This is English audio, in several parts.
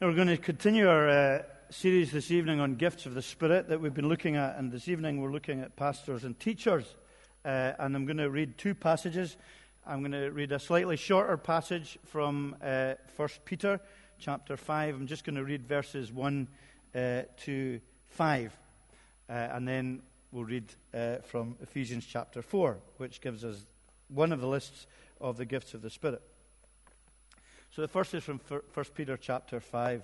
We're going to continue our uh, series this evening on gifts of the Spirit that we've been looking at, and this evening we're looking at pastors and teachers. Uh, and I'm going to read two passages. I'm going to read a slightly shorter passage from uh, 1 Peter chapter 5. I'm just going to read verses 1 uh, to 5. Uh, and then we'll read uh, from Ephesians chapter 4, which gives us one of the lists of the gifts of the Spirit. So the first is from 1 Peter chapter 5,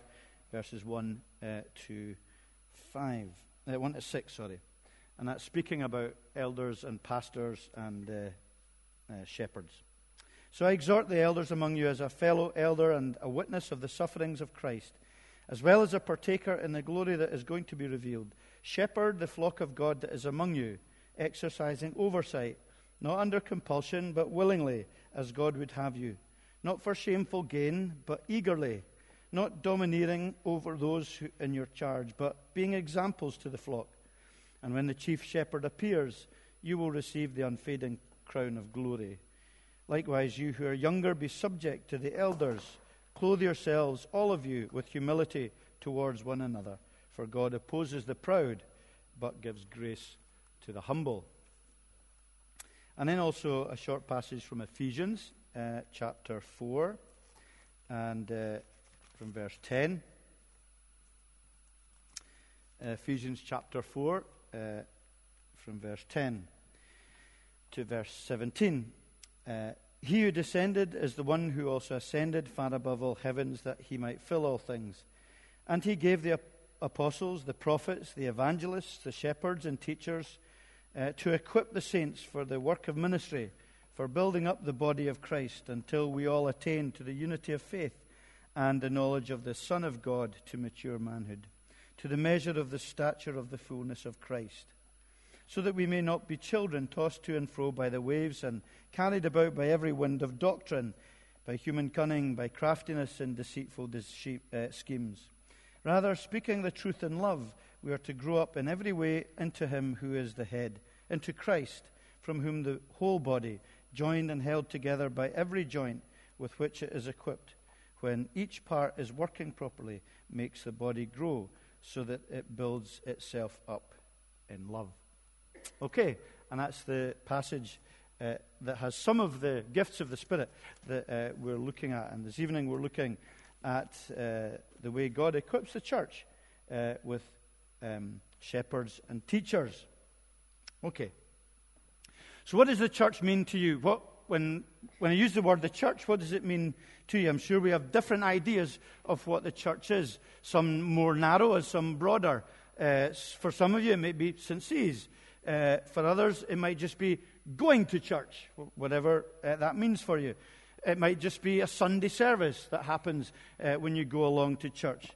verses 1 uh, to 5. Uh, 1 to 6, sorry. And that's speaking about elders and pastors and uh, uh, shepherds. So I exhort the elders among you as a fellow elder and a witness of the sufferings of Christ, as well as a partaker in the glory that is going to be revealed. Shepherd the flock of God that is among you, exercising oversight, not under compulsion, but willingly, as God would have you not for shameful gain, but eagerly, not domineering over those who, in your charge, but being examples to the flock. And when the chief shepherd appears, you will receive the unfading crown of glory. Likewise, you who are younger, be subject to the elders. Clothe yourselves, all of you, with humility towards one another. For God opposes the proud, but gives grace to the humble. And then also a short passage from Ephesians uh, chapter 4 and uh, from verse 10. Ephesians chapter 4 uh, from verse 10 to verse 17. Uh, he who descended is the one who also ascended far above all heavens that he might fill all things. And he gave the apostles, the prophets, the evangelists, the shepherds, and teachers uh, to equip the saints for the work of ministry for building up the body of Christ until we all attain to the unity of faith and the knowledge of the Son of God to mature manhood, to the measure of the stature of the fullness of Christ, so that we may not be children tossed to and fro by the waves and carried about by every wind of doctrine, by human cunning, by craftiness and deceitful uh, schemes. Rather, speaking the truth in love, we are to grow up in every way into Him who is the head, into Christ, from whom the whole body joined and held together by every joint with which it is equipped, when each part is working properly, makes the body grow so that it builds itself up in love. Okay, and that's the passage uh, that has some of the gifts of the Spirit that uh, we're looking at. And this evening we're looking at uh, the way God equips the church uh, with um, shepherds and teachers. Okay. So, what does the church mean to you? What, when, when I use the word the church, what does it mean to you? I'm sure we have different ideas of what the church is, some more narrow and some broader. Uh, for some of you, it may be St. C's. Uh, for others, it might just be going to church, whatever uh, that means for you. It might just be a Sunday service that happens uh, when you go along to church.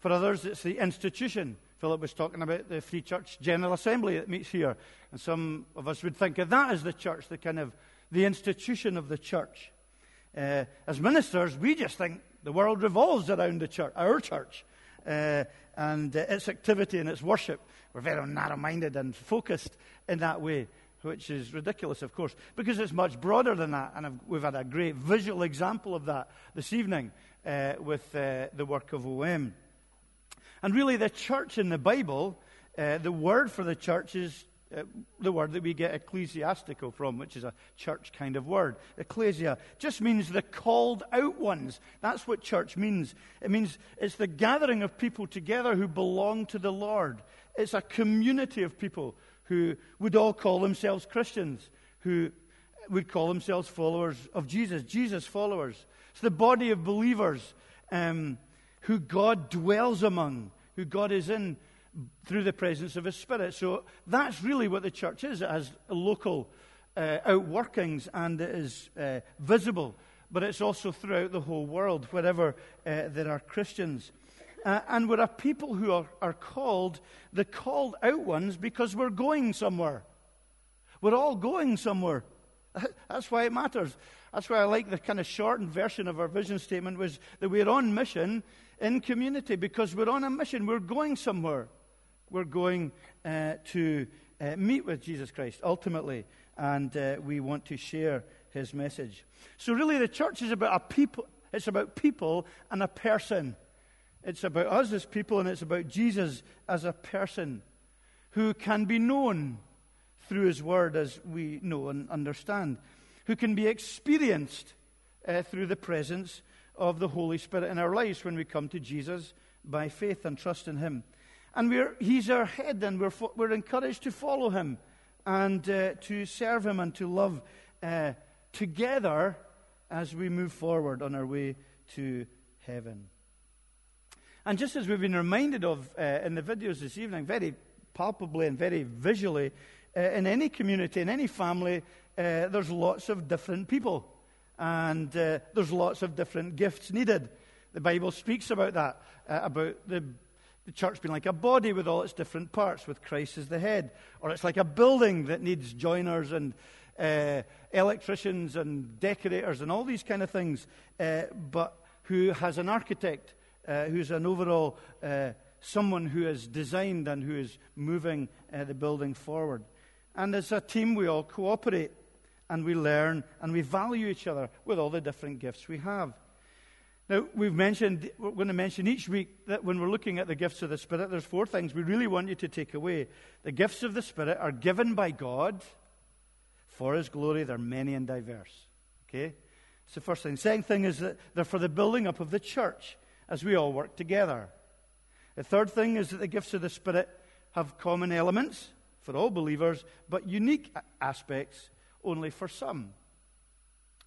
For others, it's the institution. Philip was talking about the Free Church General Assembly that meets here. And some of us would think of that as the church, the kind of the institution of the church. Uh, as ministers, we just think the world revolves around the church, our church, uh, and uh, its activity and its worship. We're very narrow minded and focused in that way, which is ridiculous, of course, because it's much broader than that. And we've had a great visual example of that this evening uh, with uh, the work of OM. And really, the church in the Bible, uh, the word for the church is uh, the word that we get ecclesiastical from, which is a church kind of word. Ecclesia just means the called out ones. That's what church means. It means it's the gathering of people together who belong to the Lord. It's a community of people who would all call themselves Christians, who would call themselves followers of Jesus, Jesus followers. It's the body of believers um, who God dwells among who God is in through the presence of His Spirit. So that's really what the church is. It has local uh, outworkings and it is uh, visible, but it's also throughout the whole world, wherever uh, there are Christians. Uh, and we're a people who are, are called the called out ones because we're going somewhere. We're all going somewhere. That's why it matters. That's why I like the kind of shortened version of our vision statement was that we're on mission in community because we're on a mission. We're going somewhere. We're going uh, to uh, meet with Jesus Christ ultimately, and uh, we want to share his message. So, really, the church is about a people. It's about people and a person. It's about us as people, and it's about Jesus as a person who can be known through his word as we know and understand, who can be experienced uh, through the presence of the Holy Spirit in our lives when we come to Jesus by faith and trust in him. And he's our head, and we're, fo- we're encouraged to follow him and uh, to serve him and to love uh, together as we move forward on our way to heaven. And just as we've been reminded of uh, in the videos this evening, very palpably and very visually, uh, in any community, in any family, uh, there's lots of different people. And uh, there's lots of different gifts needed. The Bible speaks about that, uh, about the, the church being like a body with all its different parts, with Christ as the head. Or it's like a building that needs joiners and uh, electricians and decorators and all these kind of things, but who has an architect uh, who's an overall uh, someone has designed and who is moving uh, the building forward. And as a team, we all cooperate and we learn and we value each other with all the different gifts we have. Now, we've mentioned, we're going to mention each week that when we're looking at the gifts of the Spirit, there's four things we really want you to take away. The gifts of the Spirit are given by God for His glory, they're many and diverse. Okay? It's the first thing. Second thing is that they're for the building up of the church as we all work together. The third thing is that the gifts of the Spirit have common elements for all believers, but unique aspects only for some.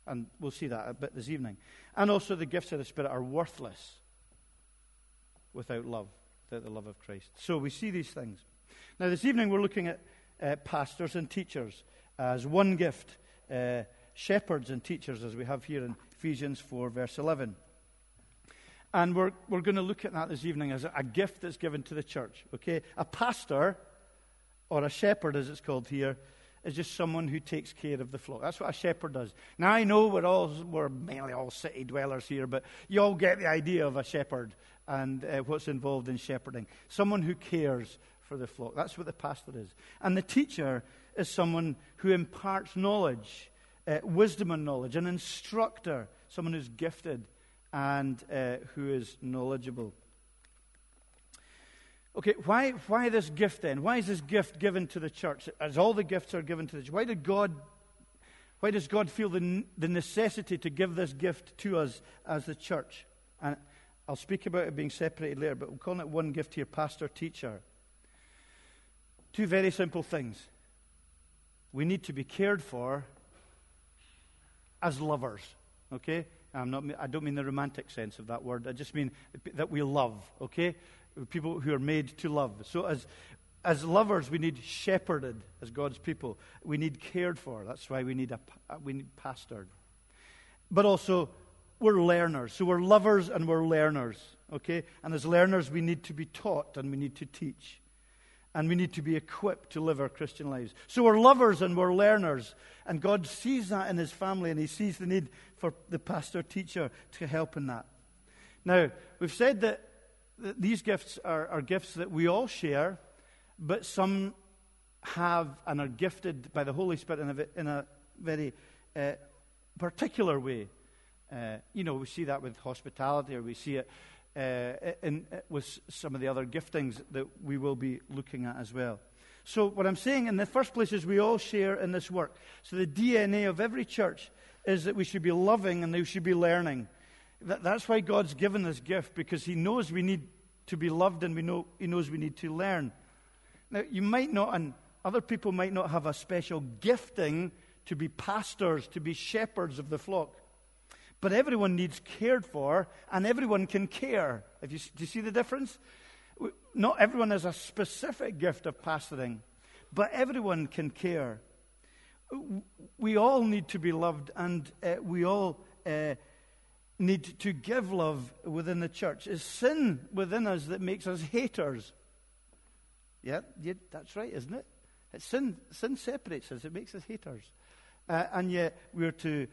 And we'll see that a bit this evening. And also, the gifts of the Spirit are worthless without love, without the love of Christ. So we see these things. Now, this evening, we're looking at uh, pastors and teachers as one gift, uh, shepherds and teachers, as we have here in Ephesians 4, verse 11. And we're, we're going to look at that this evening as a, a gift that's given to the church. Okay? A pastor, or a shepherd as it's called here, is just someone who takes care of the flock. That's what a shepherd does. Now, I know we're, all, we're mainly all city dwellers here, but you all get the idea of a shepherd and uh, what's involved in shepherding. Someone who cares for the flock. That's what the pastor is. And the teacher is someone who imparts knowledge, uh, wisdom and knowledge, an instructor, someone who's gifted and uh, who is knowledgeable. Okay, why, why this gift then? Why is this gift given to the church? As all the gifts are given to the church, why did God why does God feel the, the necessity to give this gift to us as the church? And I'll speak about it being separated later, but we're calling it one gift here pastor, teacher. Two very simple things. We need to be cared for as lovers, okay? I'm not, I don't mean the romantic sense of that word. I just mean that we love, okay? People who are made to love. So, as, as lovers, we need shepherded as God's people. We need cared for. That's why we need, a, uh, we need pastored. But also, we're learners. So, we're lovers and we're learners, okay? And as learners, we need to be taught and we need to teach and we need to be equipped to live our Christian lives. So we're lovers and we're learners, and God sees that in His family, and He sees the need for the pastor teacher to help in that. Now, we've said that these gifts are, are gifts that we all share, but some have and are gifted by the Holy Spirit in a, in a very uh, particular way. Uh, you know, we see that with hospitality, or we see it uh, in, uh, with some of the other giftings that we will be looking at as well. So, what I'm saying in the first place is we all share in this work. So, the DNA of every church is that we should be loving and we should be learning. That, that's why God's given this gift, because He knows we need to be loved and we know, He knows we need to learn. Now, you might not, and other people might not have a special gifting to be pastors, to be shepherds of the flock. But everyone needs cared for, and everyone can care. You, do you see the difference? Not everyone has a specific gift of pastoring, but everyone can care. We all need to be loved, and uh, we all uh, need to give love within the church. It's sin within us that makes us haters. Yeah, yeah that's right, isn't it? It's sin, sin separates us, it makes us haters. Uh, and yet we're to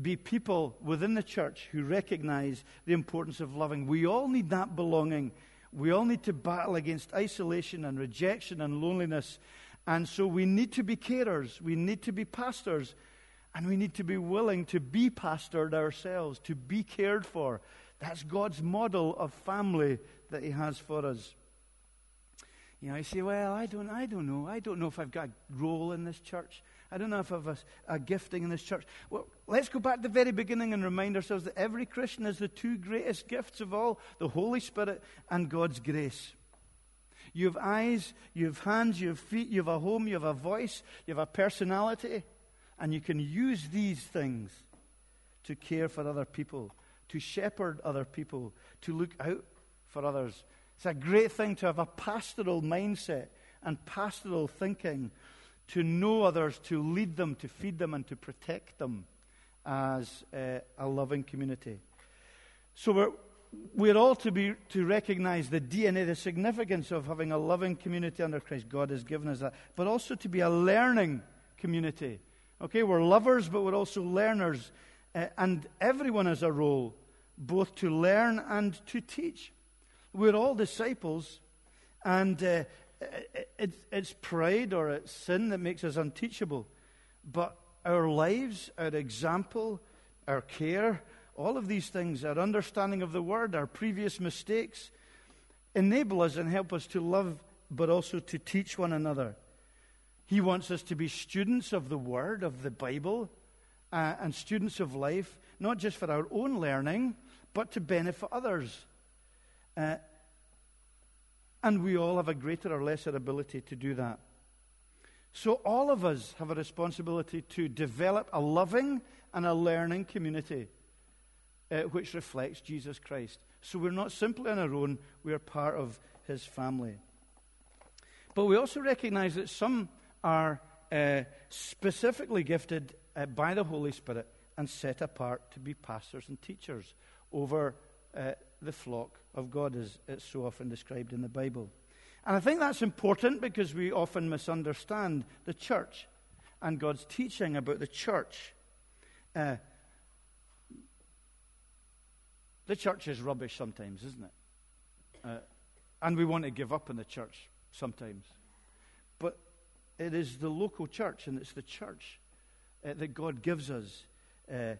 be people within the church who recognize the importance of loving. We all need that belonging. We all need to battle against isolation and rejection and loneliness. And so we need to be carers. We need to be pastors. And we need to be willing to be pastored ourselves, to be cared for, That's God's model of family that He has for us. You know, you say, well, I don't, I don't know. I don't know if I've got a role in this church. I don't know if I've a, a gifting in this church. Well, let's go back to the very beginning and remind ourselves that every Christian has the two greatest gifts of all the Holy Spirit and God's grace. You have eyes, you have hands, you have feet, you have a home, you have a voice, you have a personality, and you can use these things to care for other people, to shepherd other people, to look out for others. It's a great thing to have a pastoral mindset and pastoral thinking, to know others, to lead them, to feed them, and to protect them as uh, a loving community. So we're, we're all to, be, to recognize the DNA, the significance of having a loving community under Christ. God has given us that. But also to be a learning community. Okay, we're lovers, but we're also learners. Uh, and everyone has a role, both to learn and to teach. We're all disciples, and uh, it, it's pride or it's sin that makes us unteachable. But our lives, our example, our care, all of these things, our understanding of the word, our previous mistakes, enable us and help us to love, but also to teach one another. He wants us to be students of the word, of the Bible, uh, and students of life, not just for our own learning, but to benefit others. Uh, and we all have a greater or lesser ability to do that. So, all of us have a responsibility to develop a loving and a learning community uh, which reflects Jesus Christ. So, we're not simply on our own, we are part of his family. But we also recognize that some are uh, specifically gifted uh, by the Holy Spirit and set apart to be pastors and teachers over uh, the flock of God, as it's so often described in the Bible. And I think that's important because we often misunderstand the church and God's teaching about the church. Uh, the church is rubbish sometimes, isn't it? Uh, and we want to give up on the church sometimes. It is the local church, and it's the church uh, that God gives us uh,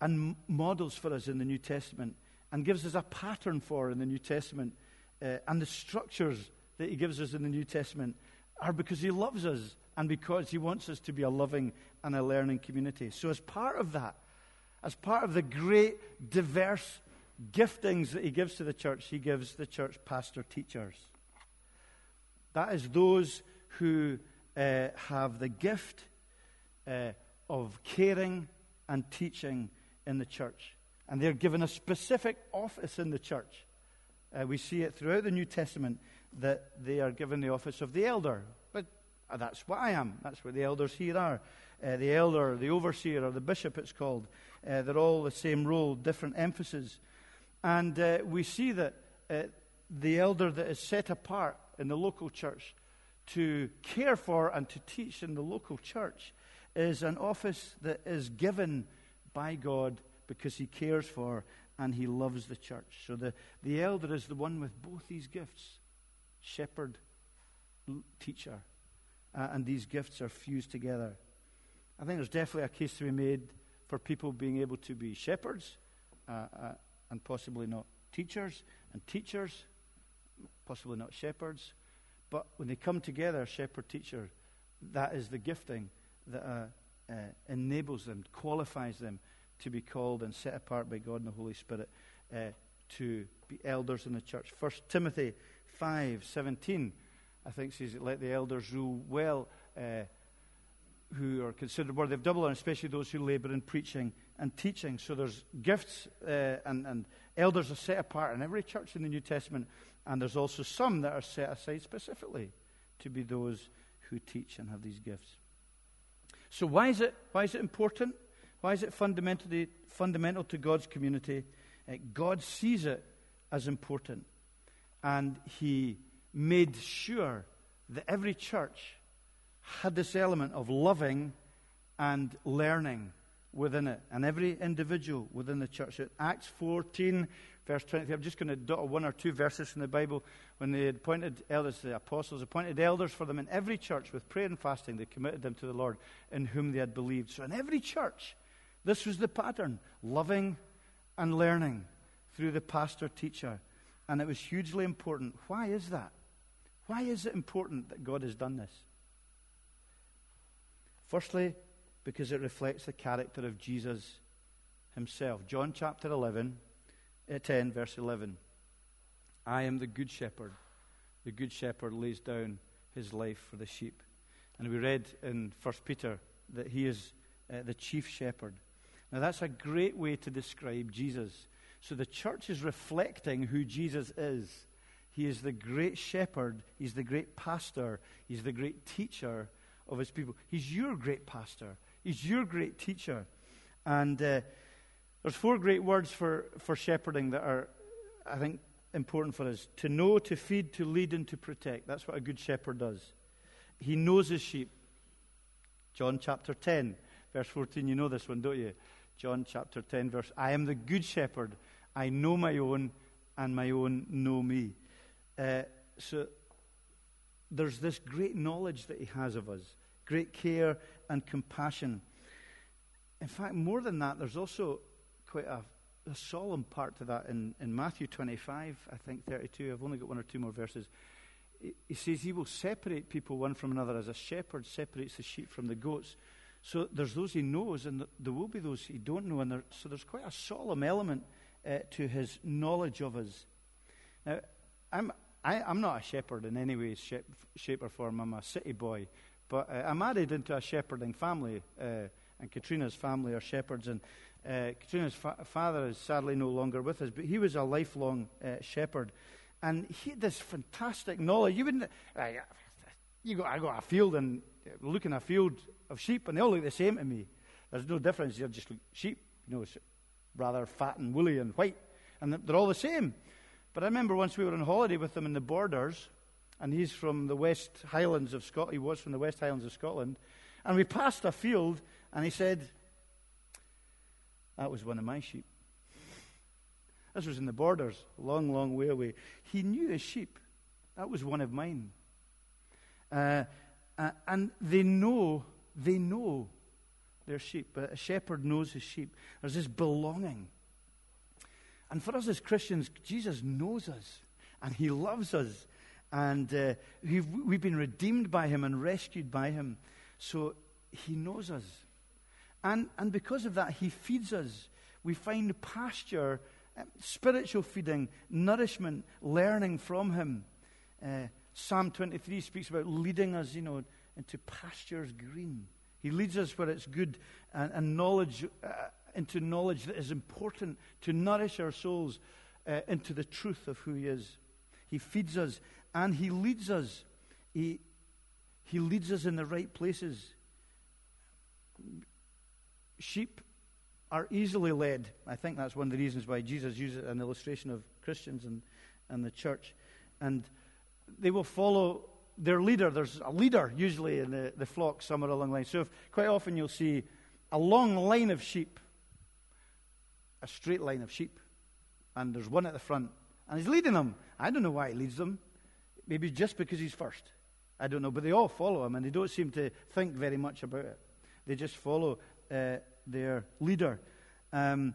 and models for us in the New Testament and gives us a pattern for in the New Testament. Uh, and the structures that he gives us in the New Testament are because he loves us and because he wants us to be a loving and a learning community. So, as part of that, as part of the great, diverse giftings that he gives to the church, he gives the church pastor teachers. That is those who uh, have the gift uh, of caring and teaching in the church. And they're given a specific office in the church. Uh, we see it throughout the New Testament that they are given the office of the elder. But uh, that's what I am. That's what the elders here are. Uh, the elder, the overseer, or the bishop, it's called. Uh, they're all the same role, different emphasis. And we see that the elder that is set apart in the local church to care for and to teach in the local church is an office that is given by God because he cares for and he loves the church. So the, the elder is the one with both these gifts shepherd, teacher. Uh, and these gifts are fused together. I think there's definitely a case to be made for people being able to be shepherds uh, uh, and possibly not teachers, and teachers, possibly not shepherds. But when they come together, shepherd, teacher, that is the gifting that uh, uh, enables them, qualifies them to be called and set apart by God and the Holy Spirit uh, to be elders in the church. First Timothy 5 17, I think, says, Let the elders rule well uh, who are considered worthy of double, and especially those who labor in preaching and teaching. So there's gifts, uh, and, and elders are set apart in every church in the New Testament, and there's also some that are set aside specifically to be those who teach and have these gifts. So why is it, why is it important? Why is it fundamentally fundamental to God's community? Uh, God sees it as important. And He made sure that every church had this element of loving and learning within it, and every individual within the church. Acts 14, verse 23. I'm just going to dot one or two verses from the Bible. When they appointed elders, the apostles appointed elders for them in every church with prayer and fasting. They committed them to the Lord in whom they had believed. So in every church, this was the pattern loving and learning through the pastor teacher. And it was hugely important. Why is that? Why is it important that God has done this? Firstly, because it reflects the character of Jesus himself. John chapter 11, uh, 10, verse 11. I am the good shepherd. The good shepherd lays down his life for the sheep. And we read in 1 Peter that he is uh, the chief shepherd. Now, that's a great way to describe Jesus. So the church is reflecting who Jesus is. He is the great shepherd, he's the great pastor, he's the great teacher of his people. He's your great pastor, he's your great teacher. And uh, there's four great words for, for shepherding that are, I think, important for us to know, to feed, to lead, and to protect. That's what a good shepherd does. He knows his sheep. John chapter 10, verse 14. You know this one, don't you? John chapter 10, verse I am the good shepherd. I know my own, and my own know me. Uh, so there's this great knowledge that he has of us, great care and compassion. In fact, more than that, there's also quite a, a solemn part to that in, in Matthew 25, I think 32. I've only got one or two more verses. He, says he will separate people one from another as a shepherd separates the sheep from the goats. So there's those he knows, and there will be those he don't know. And there, so there's quite a solemn element uh, to his knowledge of us. Now, I'm, I, am i am not a shepherd in any way, shape, shape or form. I'm a city boy. But uh, I'm married into a shepherding family, uh, and Katrina's family are shepherds. And uh, Katrina's fa- father is sadly no longer with us, but he was a lifelong uh, shepherd. And he had this fantastic knowledge. You wouldn't, uh, you go, I got a field and look in a field of sheep, and they all look the same to me. There's no difference. They're just sheep, you know, rather fat and woolly and white, and they're all the same. But I remember once we were on holiday with them in the borders, and he's from the West Highlands of Scotland. He was from the West Highlands of Scotland, and we passed a field, and he said, "That was one of my sheep." This was in the borders, long, long way away. He knew his sheep. That was one of mine. Uh, uh, and they know, they know their sheep. But A shepherd knows his sheep. There's this belonging. And for us as Christians, Jesus knows us and he loves us. And uh, we've, been redeemed by him and rescued by him. So he knows us. And, and because of that, he feeds us. We find pasture, uh, spiritual feeding, nourishment, learning from him. Uh, Psalm 23 speaks about leading us, you know, into pastures green. He leads us where it's good and, and knowledge, uh, into knowledge that is important to nourish our souls uh, into the truth of who He is. He feeds us and He leads us. He, he leads us in the right places. Sheep are easily led. I think that's one of the reasons why Jesus uses an illustration of Christians and, and the church. And they will follow their leader. There's a leader usually in the, the flock somewhere along the line. So if, quite often you'll see a long line of sheep, a straight line of sheep, and there's one at the front, and he's leading them. I don't know why he leads them. Maybe just because he's first. I don't know. But they all follow him, and they don't seem to think very much about it. They just follow uh, their leader. Um,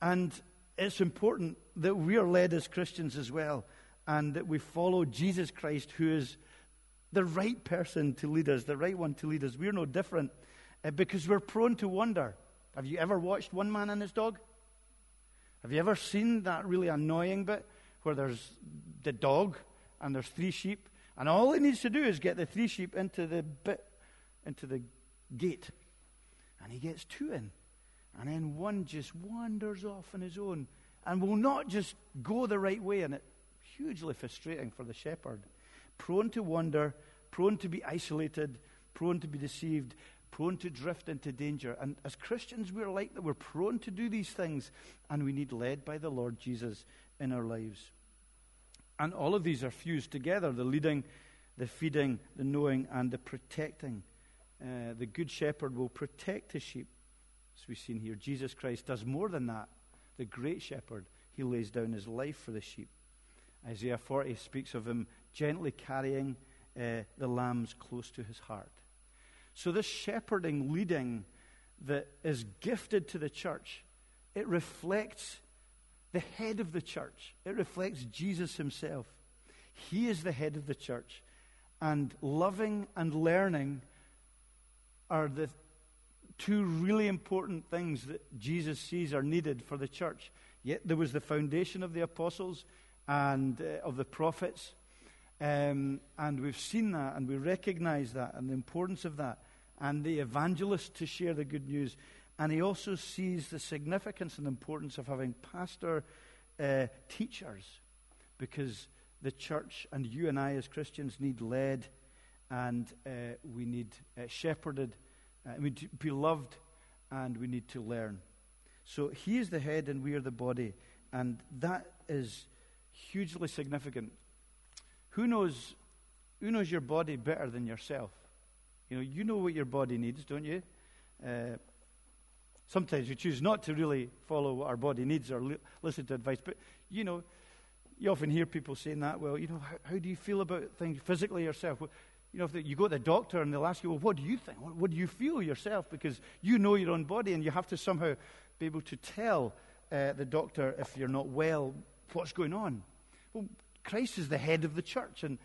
and it's important that we are led as Christians as well and that we follow Jesus Christ, who is the right person to lead us, the right one to lead us. We're no different uh, because we're prone to wonder. Have you ever watched One Man and His Dog? Have you ever seen that really annoying bit where there's the dog and there's three sheep, and all he needs to do is get the three sheep into the bit, into the gate, and he gets two in, and then one just wanders off on his own and will not just go the right way, and it hugely frustrating for the shepherd. Prone to wander, prone to be isolated, prone to be deceived, prone to drift into danger. And as Christians, we're like that. We're prone to do these things, and we need led by the Lord Jesus in our lives. And all of these are fused together the leading, the feeding, the knowing, and the protecting. Uh, the Good Shepherd will protect his sheep, as we've seen here. Jesus Christ does more than that. The Great Shepherd, he lays down his life for the sheep. Isaiah 40 speaks of him gently carrying uh, the lambs close to his heart. So, this shepherding leading that is gifted to the church, it reflects the head of the church. It reflects Jesus himself. He is the head of the church. And loving and learning are the two really important things that Jesus sees are needed for the church. Yet there was the foundation of the apostles and uh, of the prophets. Um, and we've seen that and we recognize that and the importance of that. And the evangelist to share the good news. And he also sees the significance and importance of having pastor uh, teachers because the church and you and I as Christians need led and uh, we need uh, shepherded, uh, we need be loved, and we need to learn. So he is the head and we are the body. And that is hugely significant. Who knows, who knows your body better than yourself? You know, you know what your body needs, don't you? Sometimes we choose not to really follow what our body needs or li- listen to advice. But, you know, you often hear people saying that. Well, you know, how, how do you feel about things physically yourself? Well, you know, if the, you go to the doctor and they'll ask you, well, what do you think? What, what, do you feel yourself? Because you know your own body and you have to somehow be able to tell uh, the doctor if you're not well what's going on. Well, Christ is the head of the church and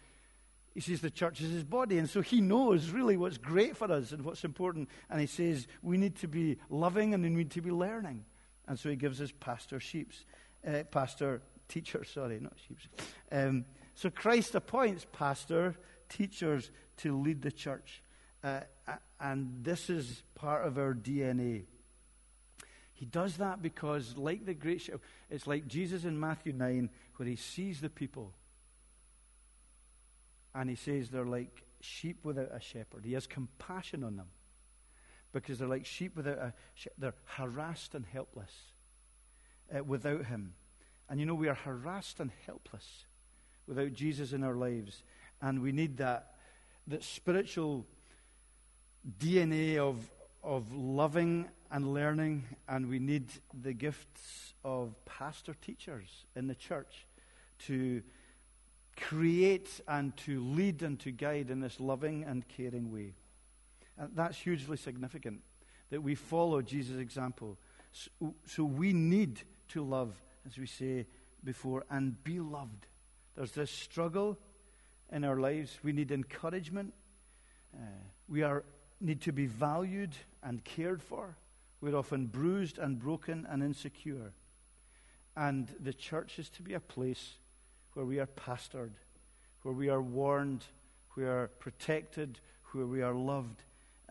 he says the church is his body. And so he knows really what's great for us and what's important. And he says we need to be loving and we need to be learning. And so he gives us pastor sheeps, uh, pastor teachers, sorry, not sheep. Um, so Christ appoints pastor teachers to lead the church. Uh, and this is part of our DNA. He does that because, like the great it's like Jesus in Matthew 9, where he sees the people and he says they're like sheep without a shepherd. He has compassion on them because they're like sheep without a they're harassed and helpless uh, without him. And you know, we are harassed and helpless without Jesus in our lives. And we need that, that spiritual DNA of, of loving and learning, and we need the gifts of pastor teachers in the church to create and to lead and to guide in this loving and caring way. And that's hugely significant that we follow Jesus' example. So, so we need to love, as we say before, and be loved. There's this struggle in our lives. We need encouragement. Uh, we are, need to be valued and cared for. We're often bruised and broken and insecure. And the church is to be a place where we are pastored, where we are warned, where we are protected, where we are loved,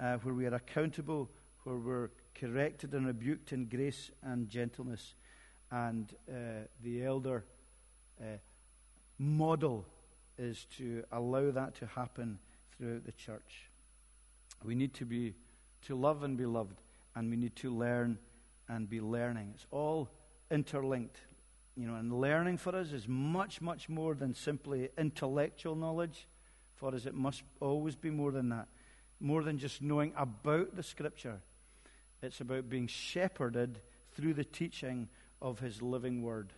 uh, where we are accountable, where we're corrected and rebuked in grace and gentleness. And uh, the elder uh, model is to allow that to happen throughout the church. We need to be to love and be loved and we need to learn and be learning. It's all interlinked. You know, and learning for us is much, much more than simply intellectual knowledge. For us, it must always be more than that. More than just knowing about the Scripture. It's about being shepherded through the teaching of His living Word.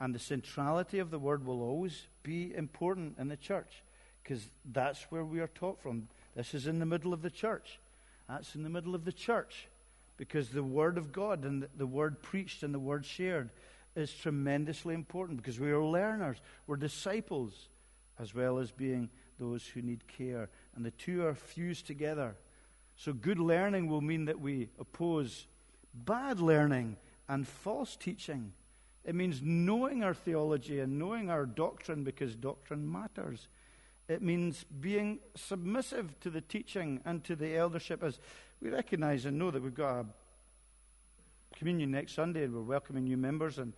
And the centrality of the Word will always be important in the church because that's where we are taught from. This is in the middle of the church. That's in the middle of the church because the Word of God and the Word preached and the Word shared is tremendously important because we are learners, we're disciples, as well as being those who need care. And the two are fused together. So, good learning will mean that we oppose bad learning and false teaching. It means knowing our theology and knowing our doctrine because doctrine matters. It means being submissive to the teaching and to the eldership as we recognize and know that we've got a communion next Sunday and we're welcoming new members and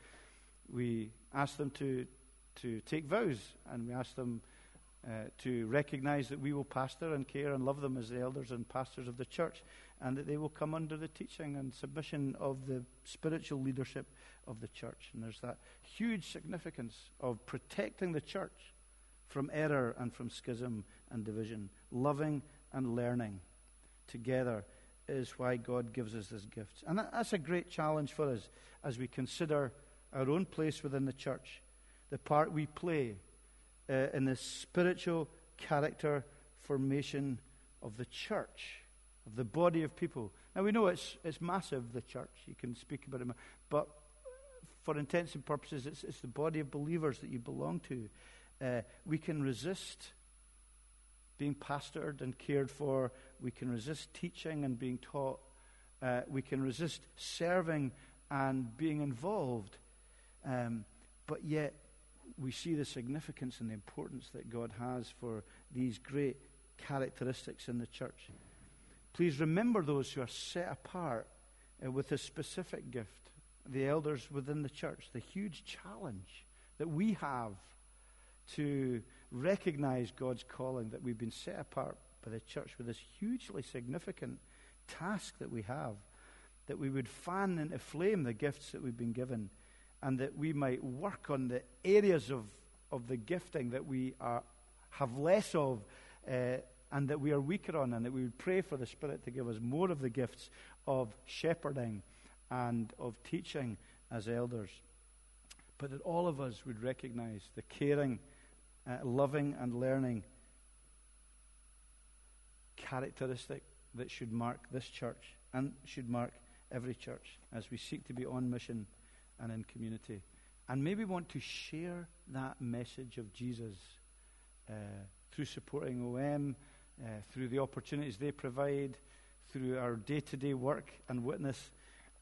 we ask them to, to take vows and we ask them uh, to recognize that we will pastor and care and love them as the elders and pastors of the church and that they will come under the teaching and submission of the spiritual leadership of the church. And there's that huge significance of protecting the church from error and from schism and division. Loving and learning together is why God gives us this gift. And that's a great challenge for us as we consider our own place within the church, the part we play uh, in the spiritual character formation of the church, of the body of people. Now we know it's, it's massive, the church. You can speak about it, but for intents and purposes, it's, it's the body of believers that you belong to. Uh, we can resist being pastored and cared for. We can resist teaching and being taught. Uh, we can resist serving and being involved. Um, but yet, we see the significance and the importance that God has for these great characteristics in the church. Please remember those who are set apart uh, with a specific gift, the elders within the church, the huge challenge that we have to recognize God's calling, that we've been set apart by the church with this hugely significant task that we have, that we would fan into flame the gifts that we've been given, and that we might work on the areas of, of the gifting that we are, have less of. Uh, and that we are weaker on, and that we would pray for the Spirit to give us more of the gifts of shepherding and of teaching as elders. But that all of us would recognize the caring, uh, loving, and learning characteristic that should mark this church and should mark every church as we seek to be on mission and in community. And maybe want to share that message of Jesus uh, through supporting OM uh, through the opportunities they provide, through our day to day work and witness,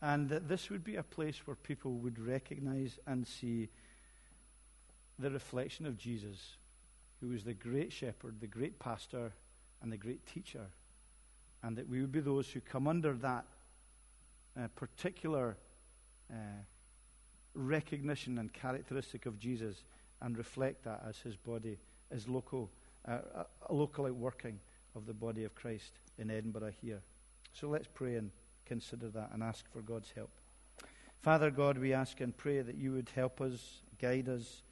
and that this would be a place where people would recognize and see the reflection of Jesus, who was the great shepherd, the great pastor, and the great teacher, and that we would be those who come under that uh, particular uh, recognition and characteristic of Jesus and reflect that as his body, as local, uh, uh locally working of the body of Christ in Edinburgh here. So let's pray and consider that and ask for God's help. Father God, we ask and pray that you would help us, guide us,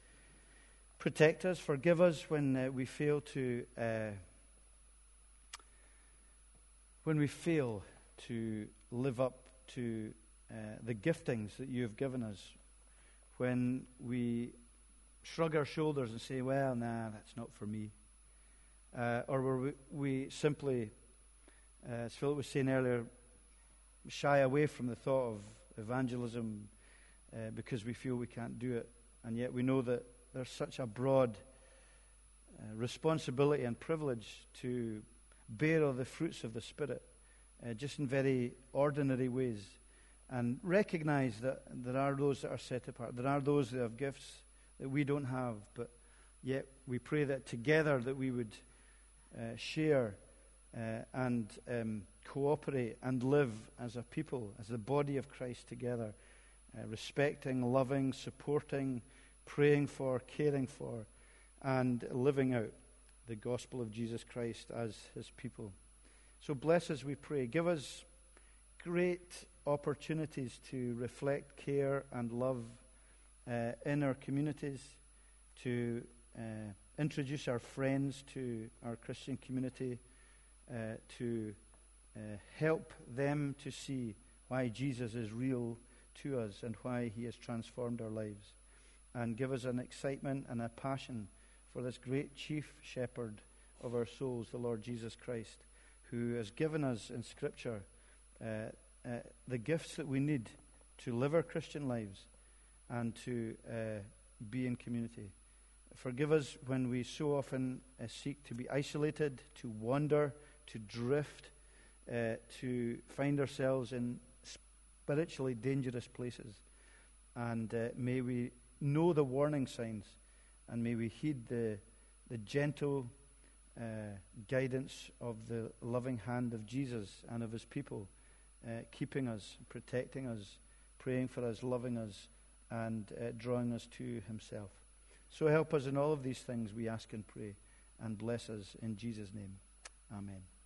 protect us, forgive us when uh, we fail to uh, when we fail to live up to uh, the giftings that you have given us. When we shrug our shoulders and say, "Well, nah, that's not for me." Uh, or were we, we simply, uh, as Philip was saying earlier, shy away from the thought of evangelism uh, because we feel we can't do it, and yet we know that there's such a broad uh, responsibility and privilege to bear the fruits of the Spirit, uh, just in very ordinary ways, and recognize that there are those that are set apart, there are those that have gifts that we don't have, but yet we pray that together that we would uh, share uh, and um, cooperate and live as a people, as the body of Christ together, uh, respecting, loving, supporting, praying for, caring for, and living out the gospel of Jesus Christ as his people. So bless us, we pray. Give us great opportunities to reflect, care, and love uh, in our communities, to uh, introduce our friends to our Christian community, uh, to uh, help them to see why Jesus is real to us and why he has transformed our lives. And give us an excitement and a passion for this great chief shepherd of our souls, the Lord Jesus Christ, who has given us in Scripture uh, uh, the gifts that we need to live our Christian lives and to uh, be in community. Forgive us when we so often uh, seek to be isolated, to wander, to drift, uh, to find ourselves in spiritually dangerous places. And uh, may we know the warning signs and may we heed the, the gentle uh, guidance of the loving hand of Jesus and of his people, uh, keeping us, protecting us, praying for us, loving us, and uh, drawing us to himself. So help us in all of these things, we ask and pray, and bless us in Jesus' name. Amen.